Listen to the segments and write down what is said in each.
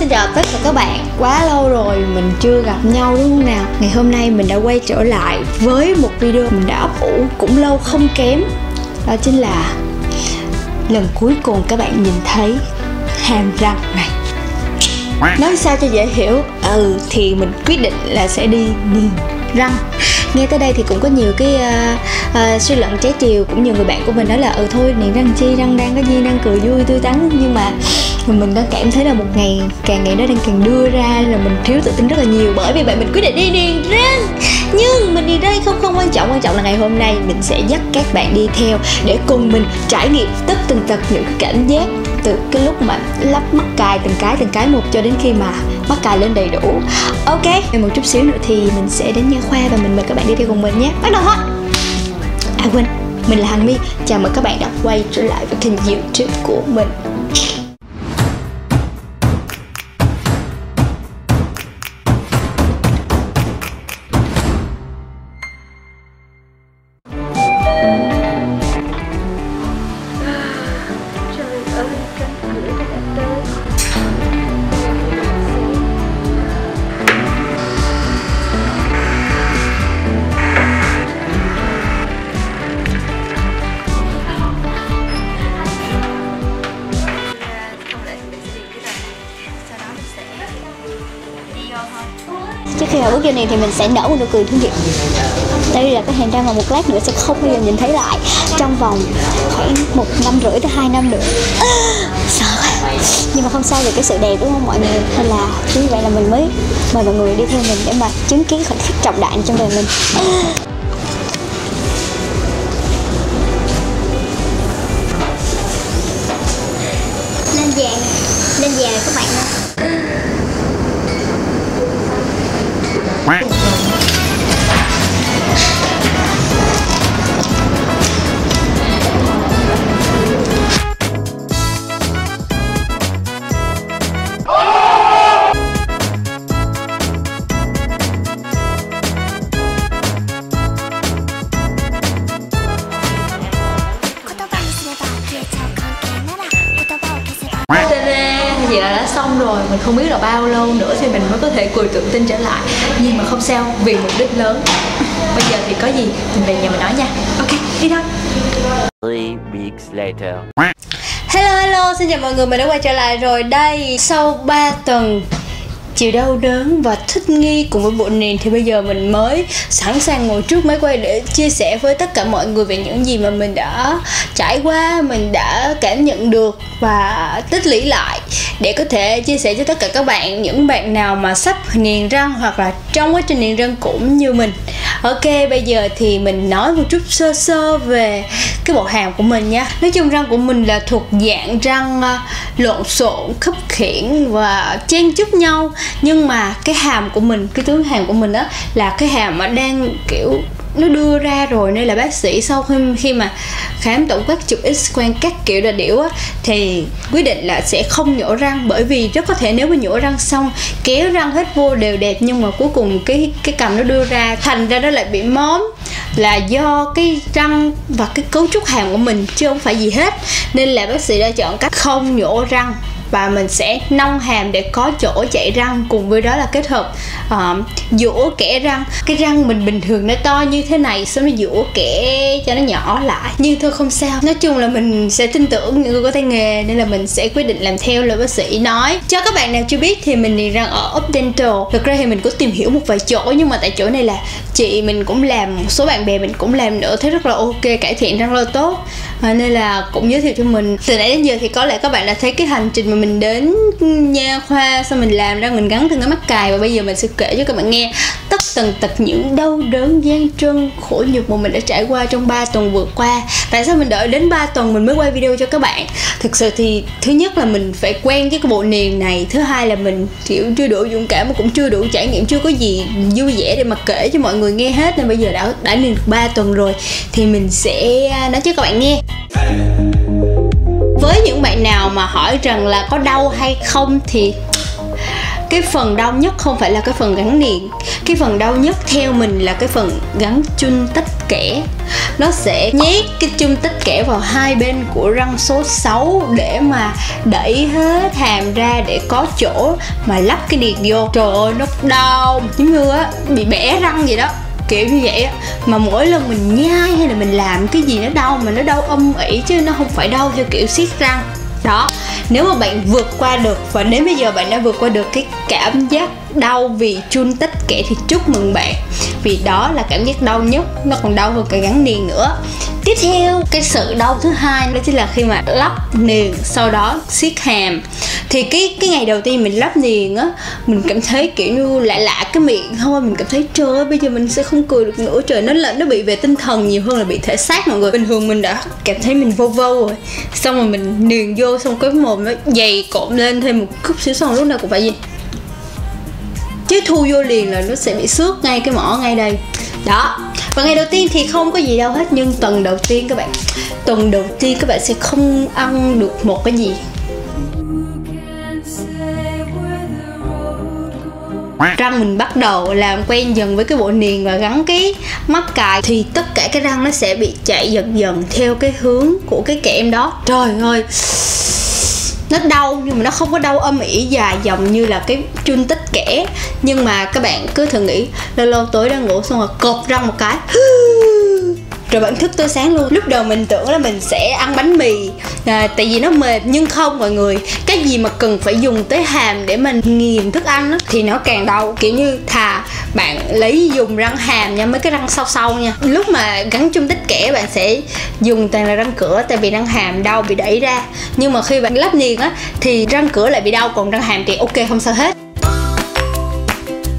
xin chào tất cả các bạn. Quá lâu rồi mình chưa gặp nhau đúng không nào? Ngày hôm nay mình đã quay trở lại với một video mình đã ấp ủ cũng lâu không kém. Đó chính là lần cuối cùng các bạn nhìn thấy hàm răng này. Nói sao cho dễ hiểu? Ừ thì mình quyết định là sẽ đi niềng răng. Nghe tới đây thì cũng có nhiều cái uh, uh, suy luận trái chiều cũng nhiều người bạn của mình nói là ừ thôi niềng răng chi răng đang có gì? Đang cười vui tươi tắn nhưng mà mình đã cảm thấy là một ngày càng ngày nó đang càng đưa ra là mình thiếu tự tin rất là nhiều. Bởi vì vậy mình quyết định đi điền răng nhưng mình đi đây không không quan trọng. Quan trọng là ngày hôm nay mình sẽ dắt các bạn đi theo để cùng mình trải nghiệm tất từng tật những cảm giác từ cái lúc mà lắp mắc cài từng cái từng cái một cho đến khi mà mắc cài lên đầy đủ. Ok một chút xíu nữa thì mình sẽ đến nha khoa và mình mời các bạn đi theo cùng mình nhé. Bắt đầu thôi à quên, mình là hằng my. Chào mừng các bạn đã quay trở lại với kênh youtube của mình. Vô này thì mình sẽ nở một nụ cười thương hiệu đây là cái hàm răng mà một lát nữa sẽ không bao giờ nhìn thấy lại. Trong vòng khoảng một năm rưỡi tới hai năm nữa. Sợ quá. Nhưng mà không sao về cái sự đẹp đúng không mọi người? Nên là chính vậy là mình mới mời mọi người đi theo mình để mà chứng kiến khoảnh khắc trọng đại trong đời mình. Lên vàng lên vàng các bạn ơi là đã xong rồi mình không biết là bao lâu nữa thì mình mới có thể cười tự tin trở lại. Nhưng mà không sao vì mục đích lớn. Bây giờ thì có gì mình về nhà mình nói nha. Ok đi thôi. Three weeks later. hello hello xin chào mọi người mình đã quay trở lại rồi. Đây sau 3 tuần chịu đau đớn và thích nghi cùng với bộ nền thì bây giờ mình mới sẵn sàng ngồi trước máy quay để chia sẻ với tất cả mọi người về những gì mà mình đã trải qua, mình đã cảm nhận được và tích lũy lại để có thể chia sẻ cho tất cả các bạn, những bạn nào mà sắp niềng răng hoặc là trong quá trình niềng răng cũng như mình ok, bây giờ thì mình nói một chút sơ sơ về cái bộ hàm của mình nha. Nói chung răng của mình là thuộc dạng răng à, lộn xộn, khấp khiển và chen chúc nhau. Nhưng mà cái hàm của mình, cái tướng hàm của mình đó là cái hàm mà đang, kiểu nó đưa ra rồi, nên là bác sĩ sau khi khi mà khám tổng quát chụp x quang các kiểu là điểu á, thì quyết định là sẽ không nhổ răng. Bởi vì rất có thể nếu mà nhổ răng xong, kéo răng hết vô đều đẹp, nhưng mà cuối cùng cái cái cầm nó đưa ra, thành ra nó lại bị móm. Là do cái răng và cái cấu trúc hàm của mình chứ không phải gì hết. Nên là bác sĩ đã chọn cách không nhổ răng và mình sẽ nong hàm để có chỗ chảy răng cùng với đó là kết hợp ờ, uh, dũa kẽ răng. Cái răng mình bình thường nó to như thế này xong nó dũa kẽ cho nó nhỏ lại. Nhưng thôi không sao. Nói chung là mình sẽ tin tưởng những người có tay nghề nên là mình sẽ quyết định làm theo lời bác sĩ nói. Cho các bạn nào chưa biết thì mình thì răng ở Up Dental thực ra thì mình có tìm hiểu một vài chỗ nhưng mà tại chỗ này là chị mình cũng làm một số bạn bè mình cũng làm nữa. Thấy rất là ok cải thiện răng rất là tốt à, nên là cũng giới thiệu cho mình. Từ nãy đến giờ thì có lẽ các bạn đã thấy cái hành trình mà mình đến nha khoa xong mình làm ra mình gắn từng cái mắt cài và bây giờ mình sẽ kể cho các bạn nghe tất tần tật những đau đớn gian trân khổ nhục mà mình đã trải qua trong 3 tuần vừa qua. Tại sao mình đợi đến 3 tuần mình mới quay video cho các bạn? Thực sự thì thứ nhất là mình phải quen với cái bộ niềng này thứ hai là mình kiểu chưa đủ dũng cảm mà cũng chưa đủ trải nghiệm chưa có gì vui vẻ để mà kể cho mọi người nghe hết. Nên bây giờ đã đã niềng được 3 tuần rồi thì mình sẽ à, nói cho các bạn nghe với những bạn nào mà hỏi rằng là có đau hay không thì cái phần đau nhất không phải là cái phần gắn niềng cái phần đau nhất theo mình là cái phần gắn chun tích kẽ nó sẽ nhét cái chun tích kẽ vào hai bên của răng số 6 để mà đẩy hết hàm ra để có chỗ mà lắp cái niềng vô. Trời ơi, nó đau. Giống như á, bị bẻ răng vậy đó kiểu như vậy á. Mà mỗi lần mình nhai hay là mình làm cái gì nó đau mà nó đau âm ỉ chứ nó không phải đau theo kiểu siết răng. Đó, nếu mà bạn vượt qua được và đến bây giờ bạn đã vượt qua được cái cảm giác đau vì chun tích kẻ thì chúc mừng bạn. Vì đó là cảm giác đau nhất, nó còn đau hơn cả gắn niềng nữa. Tiếp theo, cái sự đau thứ hai đó chính là khi mà lắp niềng sau đó siết hàm. Thì cái cái ngày đầu tiên mình lắp niềng á, mình cảm thấy kiểu như lạ lạ cái miệng thôi, mình cảm thấy trời ơi, bây giờ mình sẽ không cười được nữa. Trời, nó là nó bị về tinh thần nhiều hơn là bị thể xác mọi người. Bình thường mình đã cảm thấy mình vô vô rồi. Xong rồi mình niềng vô, xong cái mồm nó dày cộm lên thêm một chút xíu, xong lúc nào cũng phải gì? Chứ thu vô liền là nó sẽ bị xước ngay cái mỏ ngay đây. Đó. Và ngày đầu tiên thì không có gì đâu hết, nhưng tuần đầu tiên các bạn, tuần đầu tiên các bạn sẽ không ăn được một cái gì. Răng mình bắt đầu làm quen dần với cái bộ niềng và gắn cái mắc cài thì tất cả cái răng nó sẽ bị chạy dần dần theo cái hướng của cái kẽm đó. Trời ơi nó đau nhưng mà nó không có đau âm ỉ dài dòng như là cái chun tích kẽ nhưng mà các bạn cứ thử nghĩ lâu lâu tối đang ngủ xong rồi cột răng một cái rồi bạn thức tới sáng luôn. Lúc đầu mình tưởng là mình sẽ ăn bánh mì à, tại vì nó mềm nhưng không mọi người. Cái gì mà cần phải dùng tới hàm để mình nghiền thức ăn đó, thì nó càng đau. Kiểu như thà bạn lấy dùng răng hàm nha mấy cái răng sau sau nha lúc mà gắn chung tích kẽ bạn sẽ dùng toàn là răng cửa tại vì răng hàm đau bị đẩy ra nhưng mà khi bạn lắp niềng á thì răng cửa lại bị đau còn răng hàm thì ok không sao hết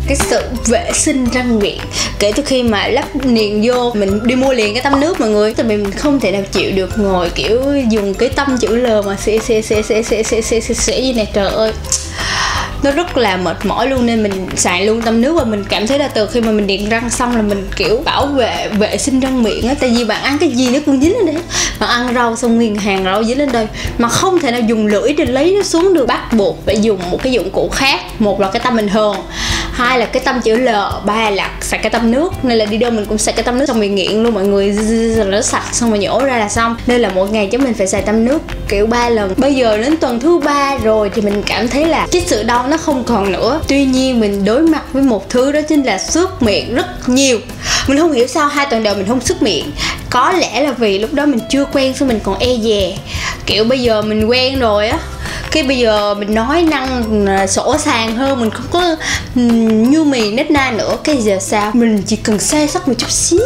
cái sự vệ sinh răng miệng kể từ khi mà lắp niềng vô mình đi mua liền cái tăm nước mọi người tại vì mình không thể nào chịu được ngồi kiểu dùng cái tâm chữ L mà xệ xệ xệ xệ xệ xệ xệ xệ xệ gì này trời ơi nó rất là mệt mỏi luôn, nên mình xài luôn tâm nước và mình cảm thấy là từ khi mà mình điện răng xong là mình, kiểu, bảo vệ vệ sinh răng miệng á. Tại vì bạn ăn cái gì nó cũng dính lên đấy. Bạn ăn rau xong nguyên hàng rau dính lên đây, mà không thể nào dùng lưỡi để lấy nó xuống được. Bắt buộc phải dùng một cái dụng cụ khác, một là cái tăm bình thường hai là cái tăm chữ L, ba là sạch cái tăm nước. Nên là đi đâu mình cũng sạch cái tăm nước xong mình nghiện luôn, mọi người rồi nó sạch xong rồi nhổ ra là xong. Nên là một ngày chúng mình phải xài tăm nước, kiểu, ba lần. Bây giờ đến tuần thứ ba rồi thì mình cảm thấy là cái sự đau nó không còn nữa. Tuy nhiên mình đối mặt với một thứ đó chính là xước miệng rất nhiều. Mình không hiểu sao hai tuần đầu mình không xước miệng. Có lẽ là vì lúc đó mình chưa quen, xong mình còn e dè. Kiểu bây giờ mình quen rồi á cái bây giờ mình nói năng à, sổ sàng hơn, mình không có như mì nết na nữa, cái giờ sao? Mình chỉ cần sai sót một chút xíu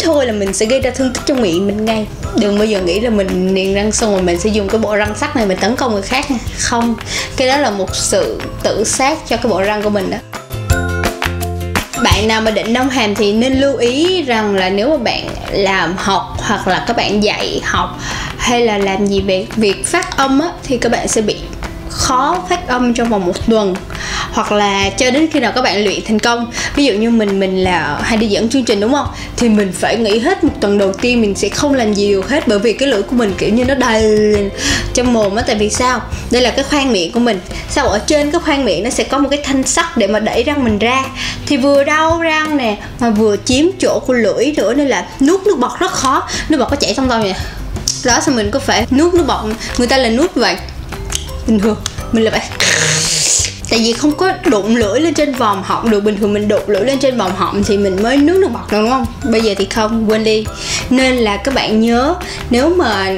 thôi là mình sẽ gây ra thương tích trong miệng mình ngay. Đừng bao giờ nghĩ là mình niềng răng xong rồi mình sẽ dùng cái bộ răng sắt này mình tấn công người khác không, cái đó là một sự tự sát cho cái bộ răng của mình đó. Bạn nào mà định nông hàm thì nên lưu ý rằng là nếu mà bạn làm học hoặc là các bạn dạy học hay là làm gì về việc phát âm á, thì các bạn sẽ bị khó phát âm trong vòng một tuần. Hoặc là cho đến khi nào các bạn luyện thành công ví dụ như mình mình là hay đi dẫn chương trình đúng không? Thì mình phải nghĩ hết một tuần đầu tiên mình sẽ không làm gì được hết bởi vì cái lưỡi của mình kiểu như nó đầy trong mồm á tại vì sao? Đây là cái khoang miệng của mình. Sau ở trên cái khoang miệng nó sẽ có một cái thanh sắt để mà đẩy răng mình ra? Thì vừa đau răng nè mà vừa chiếm chỗ của lưỡi nữa nên là nuốt nước bọt rất khó. Nước bọt có chảy trong tôi nè đó xong mình có phải nuốt nước bọt? Người ta là nuốt vậy. Bình thường, mình là vậy. Tại vì không có đụng lưỡi lên trên vòng họng được. Bình thường mình đụng lưỡi lên trên vòng họng thì mình mới nuốt nước bọt được, đúng không? Bây giờ thì không, quên đi. Nên là các bạn nhớ, nếu mà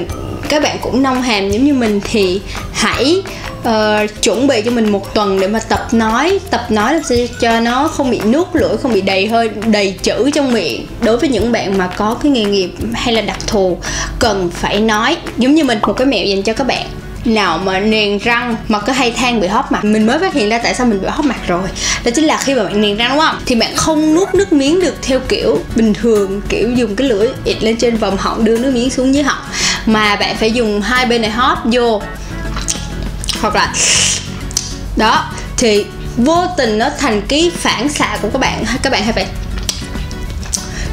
các bạn cũng nông hàm giống như mình thì hãy uh, chuẩn bị cho mình một tuần để mà tập nói. Tập nói làm sao cho nó không bị nuốt lưỡi không bị đầy hơi đầy chữ trong miệng. Đối với những bạn mà có cái nghề nghiệp hay là đặc thù cần phải nói giống như mình một cái mẹo dành cho các bạn. Nào mà niềng răng mà có hay than bị hóp mặt. Mình mới phát hiện ra tại sao mình bị hóp mặt rồi. Đó chính là khi mà bạn niềng răng đúng không? Thì bạn không nuốt nước miếng được theo kiểu bình thường kiểu dùng cái lưỡi ịt lên trên vòng họng đưa nước miếng xuống dưới họng. Mà bạn phải dùng hai bên này hóp vô hoặc là đó, thì vô tình nó thành cái phản xạ của các bạn. Các bạn hay phải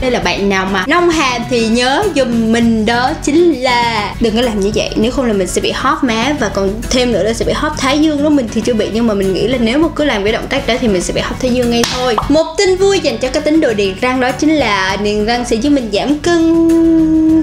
đây là bạn nào mà nông hàm thì nhớ dùm mình đó chính là. Đừng có làm như vậy, nếu không là mình sẽ bị hót má. Và còn thêm nữa là sẽ bị hót thái dương. Đó mình thì chưa bị, nhưng mà mình nghĩ là nếu mà cứ làm cái động tác đó thì mình sẽ bị hót thái dương ngay thôi. Một tin vui dành cho cái tính đồ điền răng đó chính là điền răng sẽ giúp mình giảm cân.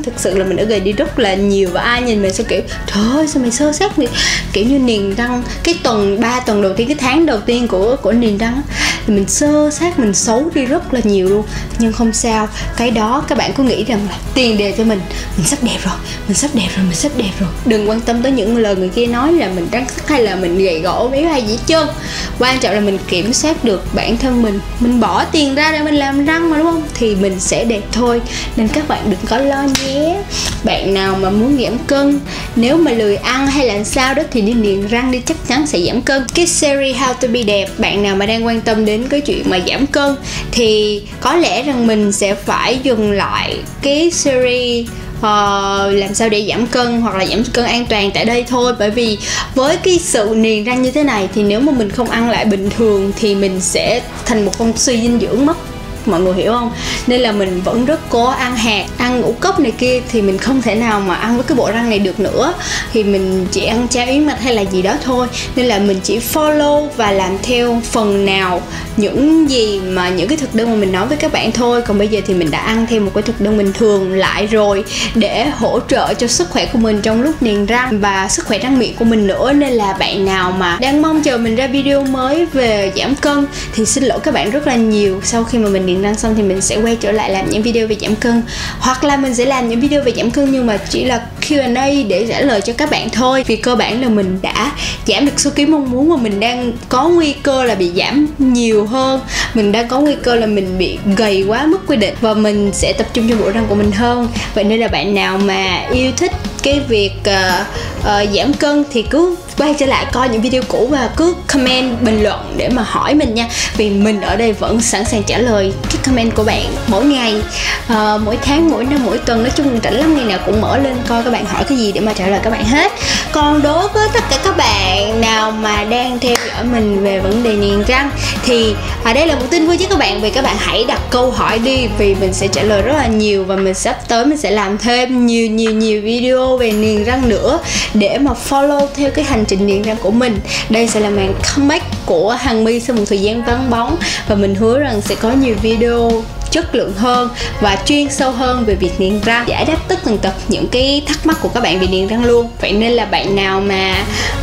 Thực sự là mình đã gầy đi rất là nhiều và ai nhìn mình sẽ kiểu, trời ơi, sao mày sơ sát vậy? Kiểu như niềng răng, cái tuần 3 tuần đầu tiên, cái tháng đầu tiên của của niềng răng thì mình sơ sát, mình xấu đi rất là nhiều luôn. Nhưng không sao, cái đó các bạn cứ nghĩ rằng là tiền đề cho mình mình sắp đẹp rồi, mình sắp đẹp rồi, mình sắp đẹp rồi. Đừng quan tâm tới những lời người kia nói là mình răng sắc hay là mình gầy gỗ béo hay gì hết trơn. Quan trọng là mình kiểm soát được bản thân mình. Mình bỏ tiền ra để mình làm răng mà, đúng không? Thì mình sẽ đẹp thôi. Nên các bạn đừng có lo nhé. Bạn nào mà muốn giảm cân, nếu mà lười ăn hay là sao đó thì đi niềng răng đi, chắc chắn sẽ giảm cân. Cái series how to be đẹp, bạn nào mà đang quan tâm đến cái chuyện mà giảm cân thì có lẽ rằng mình sẽ phải dừng lại cái series uh, làm sao để giảm cân hoặc là giảm cân an toàn tại đây thôi. Bởi vì với cái sự niềng răng như thế này thì nếu mà mình không ăn lại bình thường thì mình sẽ thành một con suy dinh dưỡng mất. Mọi người hiểu không? Nên là mình vẫn rất cố ăn hạt ăn ngũ cốc này kia thì mình không thể nào mà ăn với cái bộ răng này được nữa. Thì mình chỉ ăn cháo yến mạch hay là gì đó thôi. Nên là mình chỉ follow và làm theo phần nào những gì mà những cái thực đơn mà mình nói với các bạn thôi. Còn bây giờ thì mình đã ăn thêm một cái thực đơn bình thường lại rồi để hỗ trợ cho sức khỏe của mình trong lúc niềng răng và sức khỏe răng miệng của mình nữa. Nên là bạn nào mà đang mong chờ mình ra video mới về giảm cân thì xin lỗi các bạn rất là nhiều. Sau khi mà mình niềng răng xong thì mình sẽ quay trở lại làm những video về giảm cân. Hoặc là mình sẽ làm những video về giảm cân nhưng mà chỉ là Q&A để trả lời cho các bạn thôi. Vì cơ bản là mình đã giảm được số ký mong muốn và mình đang có nguy cơ là bị giảm nhiều hơn. Mình đang có nguy cơ là mình bị gầy quá mức quy định và mình sẽ tập trung cho bộ răng của mình hơn. Vậy nên là bạn nào mà yêu thích cái việc uh, uh, giảm cân thì cứ quay trở lại coi những video cũ và cứ comment bình luận để mà hỏi mình nha. Vì mình ở đây vẫn sẵn sàng trả lời cái comment của bạn mỗi ngày. Uh, mỗi tháng mỗi năm mỗi tuần. Nói chung rảnh lắm ngày nào cũng mở lên coi các bạn hỏi cái gì để mà trả lời các bạn hết. Còn đối với tất cả các bạn nào mà đang theo dõi mình về vấn đề niềng răng thì ở đây là một tin vui chứ các bạn. Vì các bạn hãy đặt câu hỏi đi vì mình sẽ trả lời rất là nhiều và mình sắp tới mình sẽ làm thêm nhiều nhiều nhiều video về niềng răng nữa để mà follow theo cái hành trình diễn ra của mình. Đây sẽ là màn comeback của Hằng My sau một thời gian vắng bóng và mình hứa rằng sẽ có nhiều video chất lượng hơn và chuyên sâu hơn về việc niềng răng. Giải đáp tất tần tật những cái thắc mắc của các bạn về niềng răng luôn. Vậy nên là bạn nào mà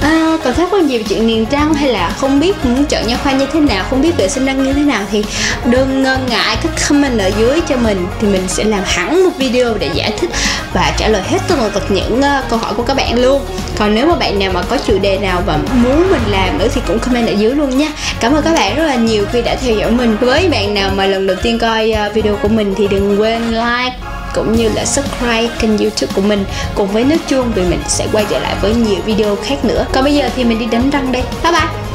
à, còn thắc mắc gì về chuyện niềng răng hay là không biết muốn chọn nha khoa như thế nào không biết vệ sinh răng như thế nào thì đừng ngần ngại các comment ở dưới cho mình thì mình sẽ làm hẳn một video để giải thích và trả lời hết tất tần tật những uh, câu hỏi của các bạn luôn. Còn nếu mà bạn nào mà có chủ đề nào và muốn mình làm nữa thì cũng comment ở dưới luôn nha. Cảm ơn các bạn rất là nhiều khi đã theo dõi mình. Với bạn nào mà lần đầu tiên coi uh, Uh, video của mình thì đừng quên like cũng như là subscribe kênh youtube của mình cùng với nút chuông vì mình sẽ quay trở lại với nhiều video khác nữa. Còn bây giờ thì mình đi đánh răng đây. Bye bye.